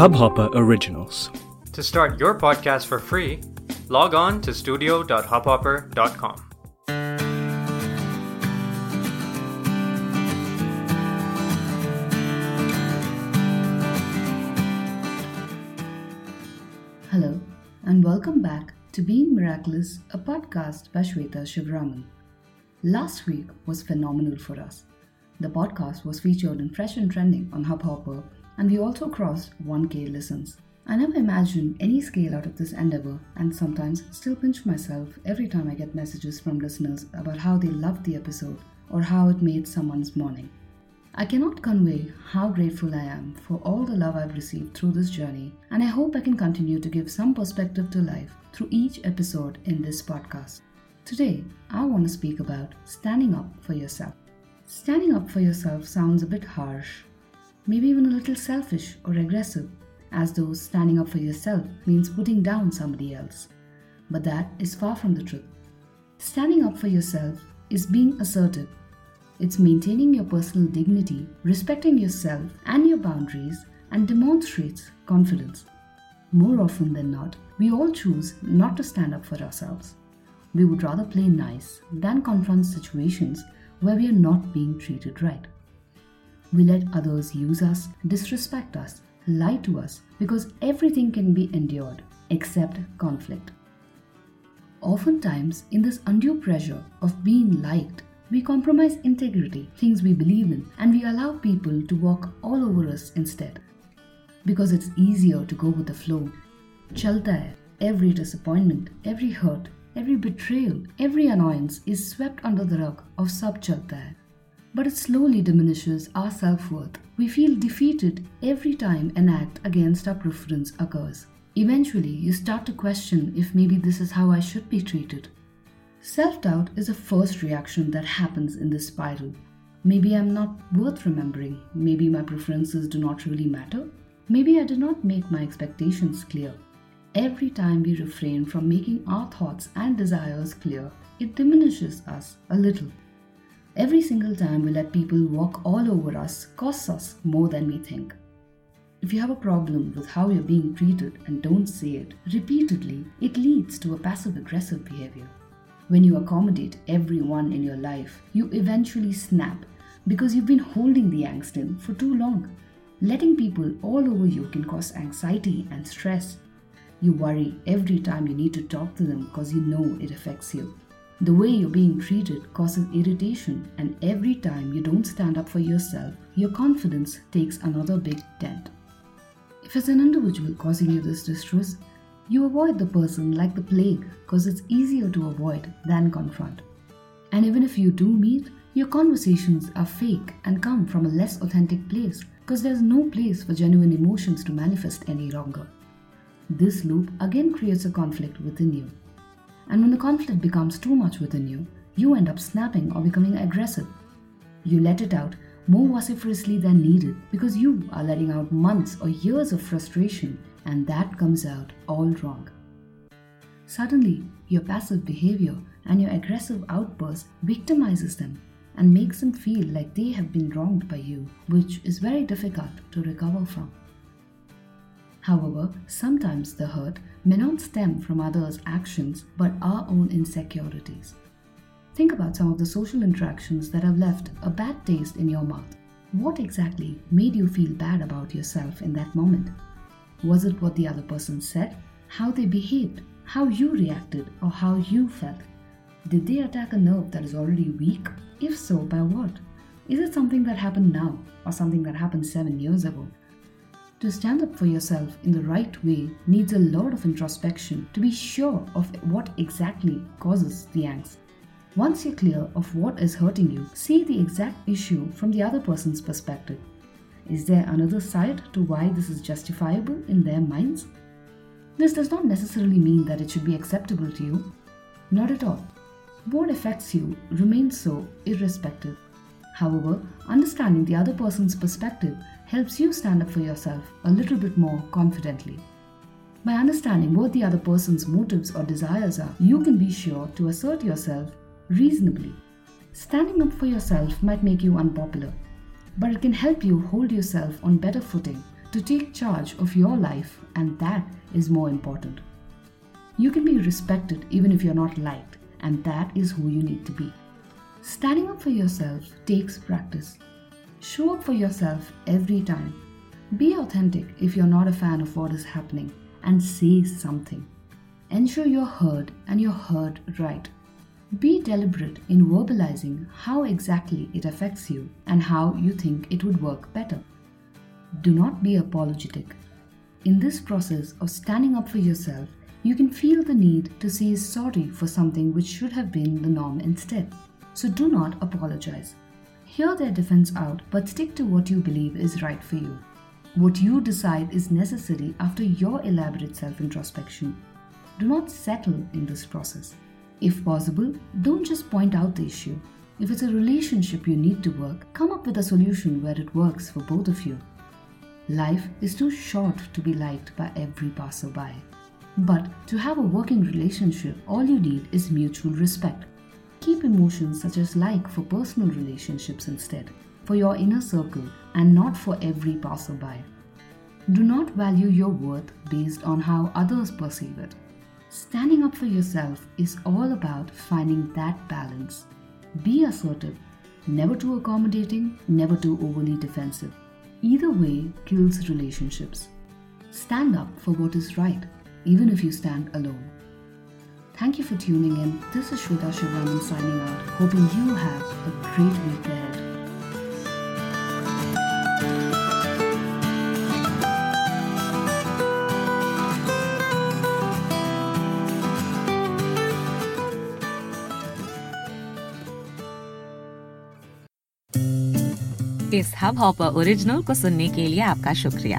Hubhopper Originals. To start your podcast for free, log on to studio.hubhopper.com. Hello, and welcome back to Being Miraculous, a podcast by Shweta Shivraman. Last week was phenomenal for us. The podcast was featured in Fresh and Trending on Hubhopper, and we also crossed 1k listens. I never imagined any scale out of this endeavor, and sometimes still pinch myself every time I get messages from listeners about how they loved the episode or how it made someone's morning. I cannot convey how grateful I am for all the love I've received through this journey, and I hope I can continue to give some perspective to life through each episode in this podcast. Today, I want to speak about standing up for yourself. Standing up for yourself sounds a bit harsh, maybe even a little selfish or aggressive, as though standing up for yourself means putting down somebody else. But that is far from the truth. Standing up for yourself is being assertive it's maintaining your personal dignity, respecting yourself and your boundaries, and demonstrates confidence. More often than not, we all choose not to stand up for ourselves. We would rather play nice than confront situations where we are not being treated right. We let others use us, disrespect us, lie to us because everything can be endured except conflict. Oftentimes, in this undue pressure of being liked we compromise integrity, things we believe in, and we allow people to walk all over us instead. Because it's easier to go with the flow. Chalta hai. Every disappointment, every hurt, every betrayal, every annoyance is swept under the rug of sub chalta hai. But it slowly diminishes our self worth. We feel defeated every time an act against our preference occurs. Eventually, you start to question if maybe this is how I should be treated. Self doubt is a first reaction that happens in this spiral. Maybe I'm not worth remembering. Maybe my preferences do not really matter. Maybe I did not make my expectations clear. Every time we refrain from making our thoughts and desires clear, it diminishes us a little. Every single time we let people walk all over us costs us more than we think. If you have a problem with how you're being treated and don't say it repeatedly, it leads to a passive aggressive behavior. When you accommodate everyone in your life, you eventually snap because you've been holding the angst in for too long. Letting people all over you can cause anxiety and stress. You worry every time you need to talk to them because you know it affects you. The way you're being treated causes irritation, and every time you don't stand up for yourself, your confidence takes another big dent. If it's an individual causing you this distress, you avoid the person like the plague because it's easier to avoid than confront. And even if you do meet, your conversations are fake and come from a less authentic place because there's no place for genuine emotions to manifest any longer. This loop again creates a conflict within you. And when the conflict becomes too much within you, you end up snapping or becoming aggressive. You let it out more vociferously than needed because you are letting out months or years of frustration and that comes out all wrong. Suddenly, your passive behavior and your aggressive outburst victimizes them and makes them feel like they have been wronged by you, which is very difficult to recover from. However, sometimes the hurt may not stem from others' actions but our own insecurities. Think about some of the social interactions that have left a bad taste in your mouth. What exactly made you feel bad about yourself in that moment? Was it what the other person said, how they behaved, how you reacted, or how you felt? Did they attack a nerve that is already weak? If so, by what? Is it something that happened now or something that happened seven years ago? To stand up for yourself in the right way needs a lot of introspection to be sure of what exactly causes the angst. Once you're clear of what is hurting you, see the exact issue from the other person's perspective is there another side to why this is justifiable in their minds? This does not necessarily mean that it should be acceptable to you. Not at all. What affects you remains so irrespective. However, understanding the other person's perspective helps you stand up for yourself a little bit more confidently. By understanding what the other person's motives or desires are, you can be sure to assert yourself reasonably. Standing up for yourself might make you unpopular, but it can help you hold yourself on better footing to take charge of your life, and that is more important. You can be respected even if you're not liked, and that is who you need to be. Standing up for yourself takes practice. Show up for yourself every time. Be authentic if you're not a fan of what is happening, and say something. Ensure you're heard and you're heard right. Be deliberate in verbalizing how exactly it affects you and how you think it would work better. Do not be apologetic. In this process of standing up for yourself, you can feel the need to say sorry for something which should have been the norm instead. So do not apologize. Hear their defense out, but stick to what you believe is right for you. What you decide is necessary after your elaborate self introspection. Do not settle in this process. If possible, don't just point out the issue. If it's a relationship you need to work, come up with a solution where it works for both of you. Life is too short to be liked by every passerby. But to have a working relationship, all you need is mutual respect. Keep emotions such as like for personal relationships instead, for your inner circle and not for every passerby. Do not value your worth based on how others perceive it. Standing up for yourself is all about finding that balance. Be assertive, never too accommodating, never too overly defensive. Either way kills relationships. Stand up for what is right, even if you stand alone. Thank you for tuning in. This is Shweta Shivraman signing out, hoping you have a great week ahead. इस Hubhopper original को सुनने के लिए आपका शुक्रिया